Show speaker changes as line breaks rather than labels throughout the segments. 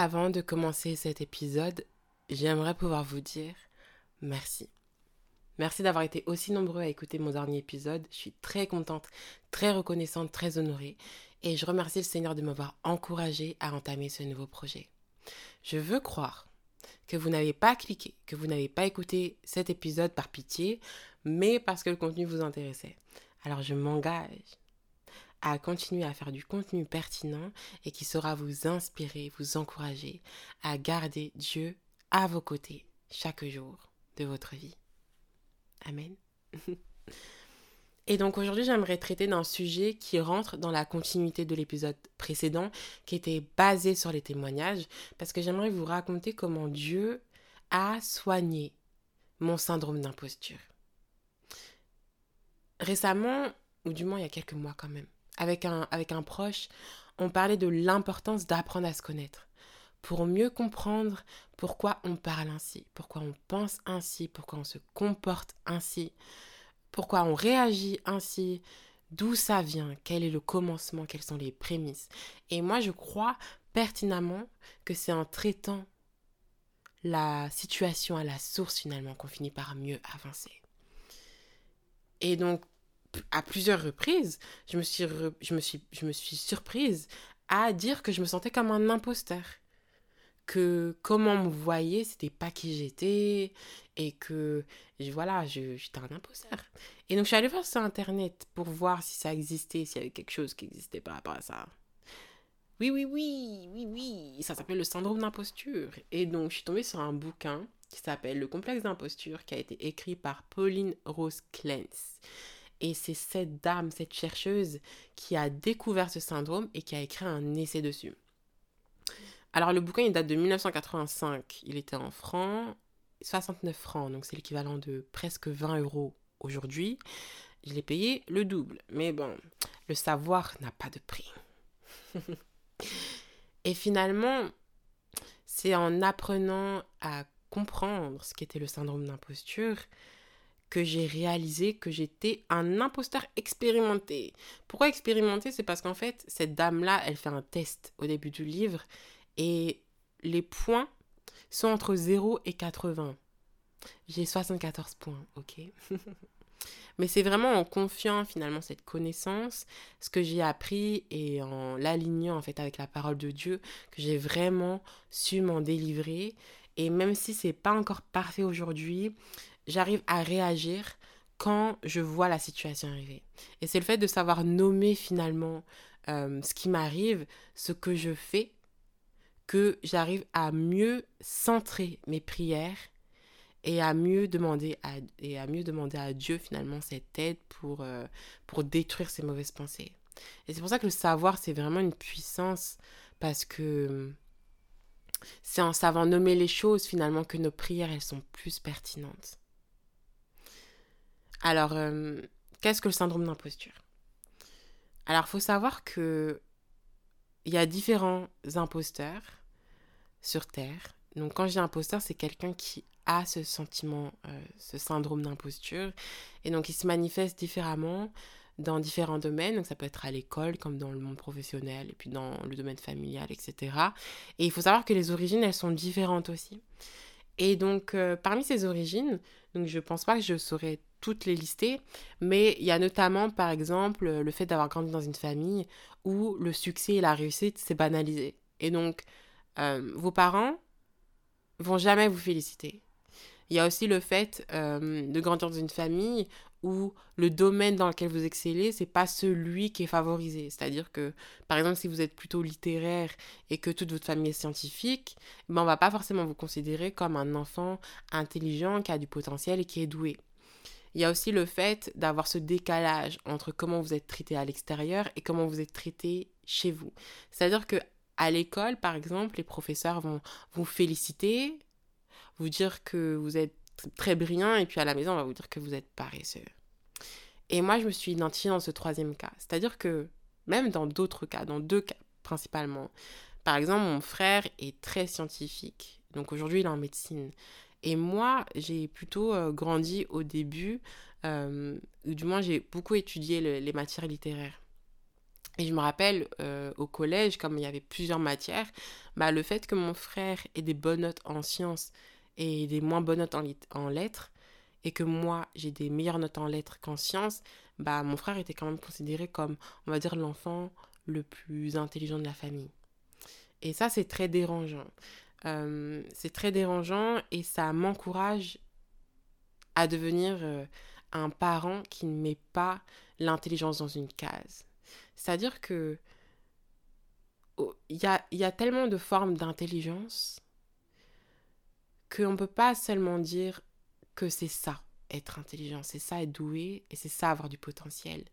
Avant de commencer cet épisode, j'aimerais pouvoir vous dire merci. Merci d'avoir été aussi nombreux à écouter mon dernier épisode. Je suis très contente, très reconnaissante, très honorée. Et je remercie le Seigneur de m'avoir encouragé à entamer ce nouveau projet. Je veux croire que vous n'avez pas cliqué, que vous n'avez pas écouté cet épisode par pitié, mais parce que le contenu vous intéressait. Alors je m'engage à continuer à faire du contenu pertinent et qui saura vous inspirer, vous encourager à garder Dieu à vos côtés chaque jour de votre vie. Amen. Et donc aujourd'hui, j'aimerais traiter d'un sujet qui rentre dans la continuité de l'épisode précédent, qui était basé sur les témoignages, parce que j'aimerais vous raconter comment Dieu a soigné mon syndrome d'imposture. Récemment, ou du moins il y a quelques mois quand même, avec un, avec un proche, on parlait de l'importance d'apprendre à se connaître pour mieux comprendre pourquoi on parle ainsi, pourquoi on pense ainsi, pourquoi on se comporte ainsi, pourquoi on réagit ainsi, d'où ça vient, quel est le commencement, quelles sont les prémices. Et moi, je crois pertinemment que c'est en traitant la situation à la source finalement qu'on finit par mieux avancer. Et donc, à plusieurs reprises, je me suis, je me suis, je me suis surprise à dire que je me sentais comme un imposteur. Que comment me voyait, c'était pas qui j'étais. Et que, voilà, j'étais un imposteur. Et donc, je suis allée voir sur Internet pour voir si ça existait, s'il y avait quelque chose qui existait par rapport à ça. Oui, oui, oui, oui, oui. Ça s'appelle le syndrome d'imposture. Et donc, je suis tombée sur un bouquin qui s'appelle Le complexe d'imposture, qui a été écrit par Pauline Rose Clance. Et c'est cette dame, cette chercheuse, qui a découvert ce syndrome et qui a écrit un essai dessus. Alors le bouquin, il date de 1985. Il était en francs, 69 francs, donc c'est l'équivalent de presque 20 euros aujourd'hui. Je l'ai payé le double. Mais bon, le savoir n'a pas de prix. et finalement, c'est en apprenant à comprendre ce qu'était le syndrome d'imposture que j'ai réalisé que j'étais un imposteur expérimenté. Pourquoi expérimenté C'est parce qu'en fait, cette dame-là, elle fait un test au début du livre et les points sont entre 0 et 80. J'ai 74 points, ok Mais c'est vraiment en confiant finalement cette connaissance, ce que j'ai appris et en l'alignant en fait avec la parole de Dieu que j'ai vraiment su m'en délivrer. Et même si c'est pas encore parfait aujourd'hui, j'arrive à réagir quand je vois la situation arriver. Et c'est le fait de savoir nommer finalement euh, ce qui m'arrive, ce que je fais, que j'arrive à mieux centrer mes prières et à mieux demander à, et à mieux demander à Dieu finalement cette aide pour, euh, pour détruire ces mauvaises pensées. Et c'est pour ça que le savoir, c'est vraiment une puissance parce que c'est en savant nommer les choses finalement que nos prières, elles sont plus pertinentes. Alors, euh, qu'est-ce que le syndrome d'imposture? Alors, il faut savoir que il y a différents imposteurs sur Terre. Donc, quand je dis imposteur, c'est quelqu'un qui a ce sentiment, euh, ce syndrome d'imposture. Et donc, il se manifeste différemment dans différents domaines. Donc, ça peut être à l'école, comme dans le monde professionnel, et puis dans le domaine familial, etc. Et il faut savoir que les origines, elles sont différentes aussi. Et donc, euh, parmi ces origines, donc je pense pas que je saurais toutes les lister, mais il y a notamment, par exemple, le fait d'avoir grandi dans une famille où le succès et la réussite s'est banalisé. Et donc, euh, vos parents vont jamais vous féliciter. Il y a aussi le fait euh, de grandir dans une famille où le domaine dans lequel vous excellez, c'est pas celui qui est favorisé. C'est-à-dire que, par exemple, si vous êtes plutôt littéraire et que toute votre famille est scientifique, ben on va pas forcément vous considérer comme un enfant intelligent qui a du potentiel et qui est doué. Il y a aussi le fait d'avoir ce décalage entre comment vous êtes traité à l'extérieur et comment vous êtes traité chez vous. C'est-à-dire que à l'école, par exemple, les professeurs vont vous féliciter, vous dire que vous êtes très brillant, et puis à la maison, on va vous dire que vous êtes paresseux. Et moi, je me suis identifiée dans ce troisième cas. C'est-à-dire que même dans d'autres cas, dans deux cas principalement, par exemple, mon frère est très scientifique. Donc aujourd'hui, il est en médecine. Et moi, j'ai plutôt euh, grandi au début, euh, ou du moins j'ai beaucoup étudié les matières littéraires. Et je me rappelle euh, au collège, comme il y avait plusieurs matières, bah, le fait que mon frère ait des bonnes notes en sciences et des moins bonnes notes en, en lettres, et que moi j'ai des meilleures notes en lettres qu'en sciences, bah, mon frère était quand même considéré comme, on va dire, l'enfant le plus intelligent de la famille. Et ça, c'est très dérangeant. Euh, c'est très dérangeant et ça m'encourage à devenir euh, un parent qui ne met pas l'intelligence dans une case. C'est-à-dire que il y, a, y a tellement de formes d'intelligence qu'on ne peut pas seulement dire que c'est ça, être intelligent, c'est ça, être doué, et c'est ça, avoir du potentiel.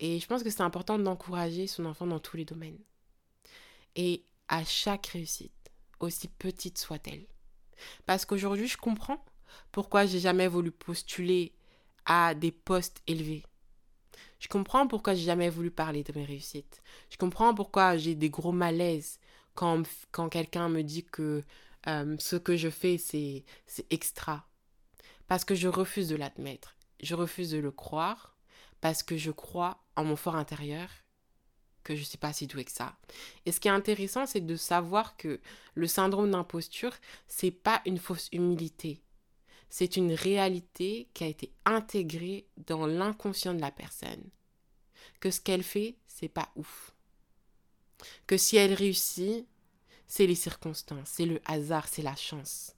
Et je pense que c'est important d'encourager son enfant dans tous les domaines. Et à chaque réussite, aussi petite soit-elle. Parce qu'aujourd'hui, je comprends pourquoi j'ai jamais voulu postuler à des postes élevés. Je comprends pourquoi j'ai jamais voulu parler de mes réussites. Je comprends pourquoi j'ai des gros malaises quand, quand quelqu'un me dit que euh, ce que je fais, c'est extra. Parce que je refuse de l'admettre. Je refuse de le croire. Parce que je crois en mon fort intérieur que je ne suis pas si douée que ça. Et ce qui est intéressant, c'est de savoir que le syndrome d'imposture, c'est pas une fausse humilité. C'est une réalité qui a été intégrée dans l'inconscient de la personne. Que ce qu'elle fait, c'est pas ouf. Que si elle réussit, c'est les circonstances, c'est le hasard, c'est la chance.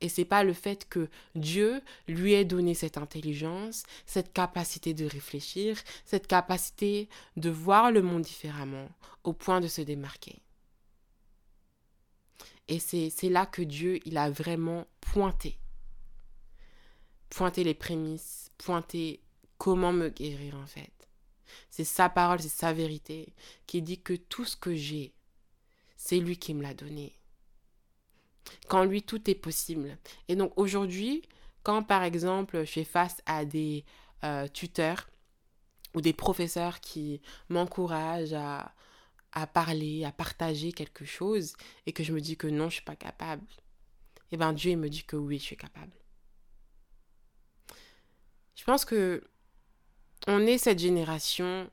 Et c'est pas le fait que Dieu lui ait donné cette intelligence, cette capacité de réfléchir, cette capacité de voir le monde différemment, au point de se démarquer. Et c'est là que Dieu, il a vraiment pointé. Pointé les prémices, pointé comment me guérir en fait. C'est sa parole, c'est sa vérité qui dit que tout ce que j'ai, c'est lui qui me l'a donné quand lui tout est possible. Et donc aujourd'hui, quand par exemple je fais face à des euh, tuteurs ou des professeurs qui m'encouragent à, à parler, à partager quelque chose et que je me dis que non, je suis pas capable, eh bien Dieu il me dit que oui, je suis capable. Je pense que on est cette génération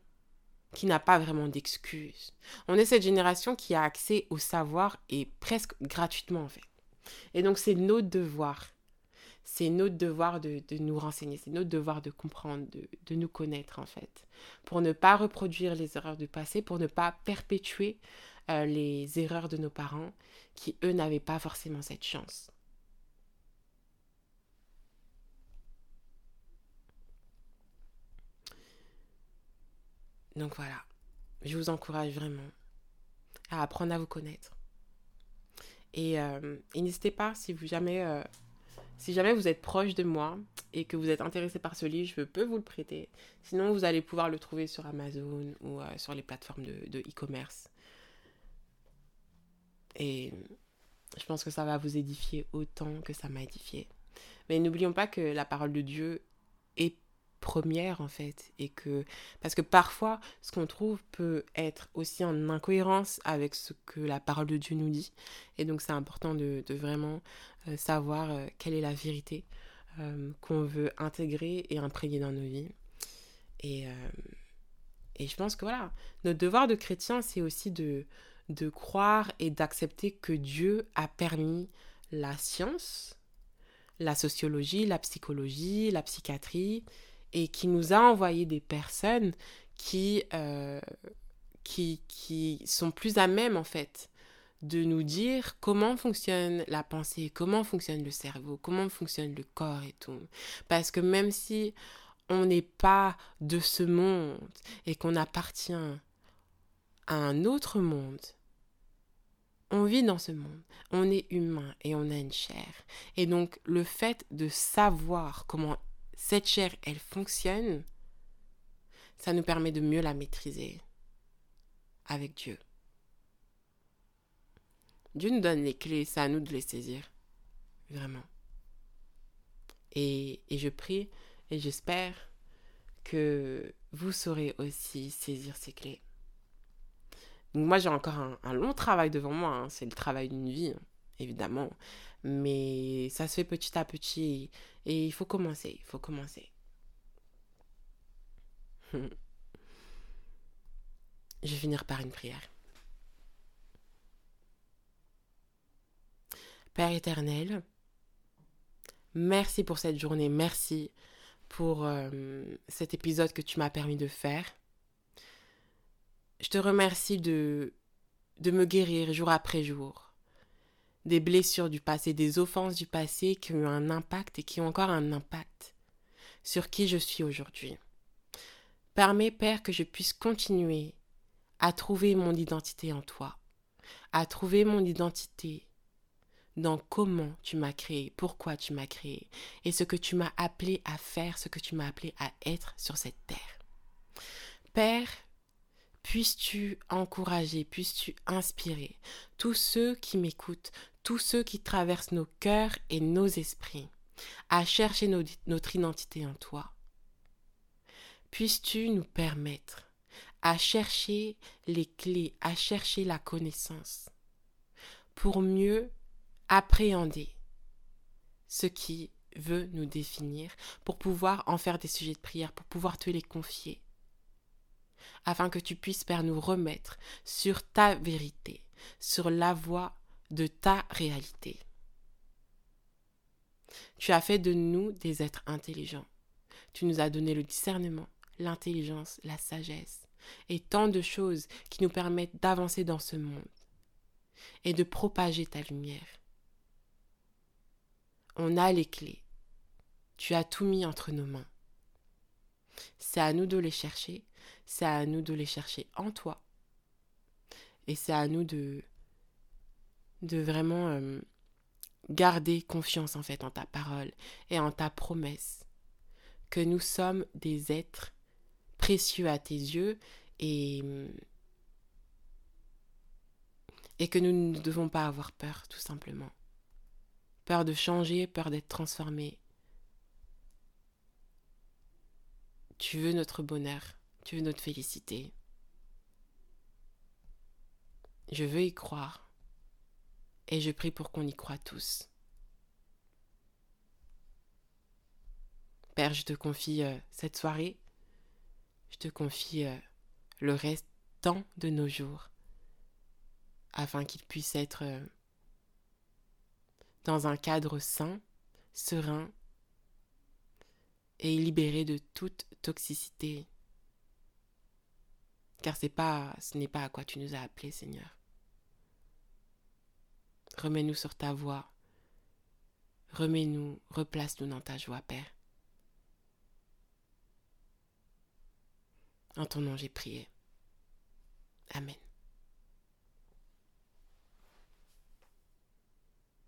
qui n'a pas vraiment d'excuses. On est cette génération qui a accès au savoir et presque gratuitement en fait. Et donc c'est notre devoir. C'est notre devoir de, nous renseigner, c'est notre devoir de comprendre, de, nous connaître en fait. Pour ne pas reproduire les erreurs du passé, pour ne pas perpétuer euh, les erreurs de nos parents qui, eux, n'avaient pas forcément cette chance. Donc voilà, je vous encourage vraiment à apprendre à vous connaître. Euh, et, n'hésitez pas, si vous jamais, euh, si jamais vous êtes proche de moi et que vous êtes intéressé par ce livre, je peux vous le prêter. Sinon, vous allez pouvoir le trouver sur Amazon ou euh, sur les plateformes de e-commerce. et je pense que ça va vous édifier autant que ça m'a édifié. Mais n'oublions pas que la parole de Dieu est première en fait et que parce que parfois ce qu'on trouve peut être aussi en incohérence avec ce que la parole de Dieu nous dit. Et donc c'est important de, vraiment euh, savoir euh, quelle est la vérité euh, qu'on veut intégrer et imprégner dans nos vies. Et, et je pense que voilà notre devoir de chrétien c'est aussi de de croire et d'accepter que Dieu a permis la science la sociologie, la psychologie, la psychiatrie, et qui nous a envoyé des personnes qui, euh, qui, qui sont plus à même en fait de nous dire comment fonctionne la pensée, comment fonctionne le cerveau, comment fonctionne le corps et tout. Parce que même si on n'est pas de ce monde et qu'on appartient à un autre monde, on vit dans ce monde, on est humain et on a une chair. Et donc le fait de savoir comment cette chair, elle fonctionne, ça nous permet de mieux la maîtriser avec Dieu. Dieu nous donne les clés, c'est à nous de les saisir. Vraiment. Et, je prie et j'espère que vous saurez aussi saisir ces clés. Moi j'ai encore un, long travail devant moi, hein. c'est le travail d'une vie, hein, évidemment. Mais ça se fait petit à petit et il faut commencer, il faut commencer. je vais finir par une prière. Père éternel, merci pour cette journée, merci pour euh, cet épisode que tu m'as permis de faire. Je te remercie de, de me guérir jour après jour des blessures du passé, des offenses du passé qui ont eu un impact et qui ont encore un impact sur qui je suis aujourd'hui. Permets, Père, que je puisse continuer à trouver mon identité en toi, à trouver mon identité dans comment tu m'as créé, pourquoi tu m'as créé, et ce que tu m'as appelé à faire, ce que tu m'as appelé à être sur cette terre. Père, puisses-tu encourager, puisses-tu inspirer tous ceux qui m'écoutent, tous ceux qui traversent nos cœurs et nos esprits à chercher notre identité en toi. Puisses-tu nous permettre à chercher les clés, à chercher la connaissance pour mieux appréhender ce qui veut nous définir, pour pouvoir en faire des sujets de prière, pour pouvoir te les confier, afin que tu puisses, Père, nous remettre sur ta vérité, sur la voie de ta réalité. Tu as fait de nous des êtres intelligents. Tu nous as donné le discernement, l'intelligence, la sagesse et tant de choses qui nous permettent d'avancer dans ce monde et de propager ta lumière. On a les clés. Tu as tout mis entre nos mains. C'est à nous de les chercher, c'est à nous de les chercher en toi. Et c'est à nous de, de vraiment euh, garder confiance en fait en ta parole et en ta promesse. Que nous sommes des êtres précieux à tes yeux et, et que nous ne devons pas avoir peur tout simplement peur de changer, peur d'être transformé. Tu veux notre bonheur, tu veux notre félicité. Je veux y croire. Et je prie pour qu'on y croit tous. Père, je te confie euh, cette soirée. Je te confie euh, le restant de nos jours. Afin qu'il puisse être euh, dans un cadre sain, serein et libéré de toute toxicité. Car ce n'est pas à quoi tu nous as appelés, Seigneur. Remets-nous sur ta voie. Remets-nous, replace-nous dans ta joie, Père. En ton nom j'ai prié. Amen.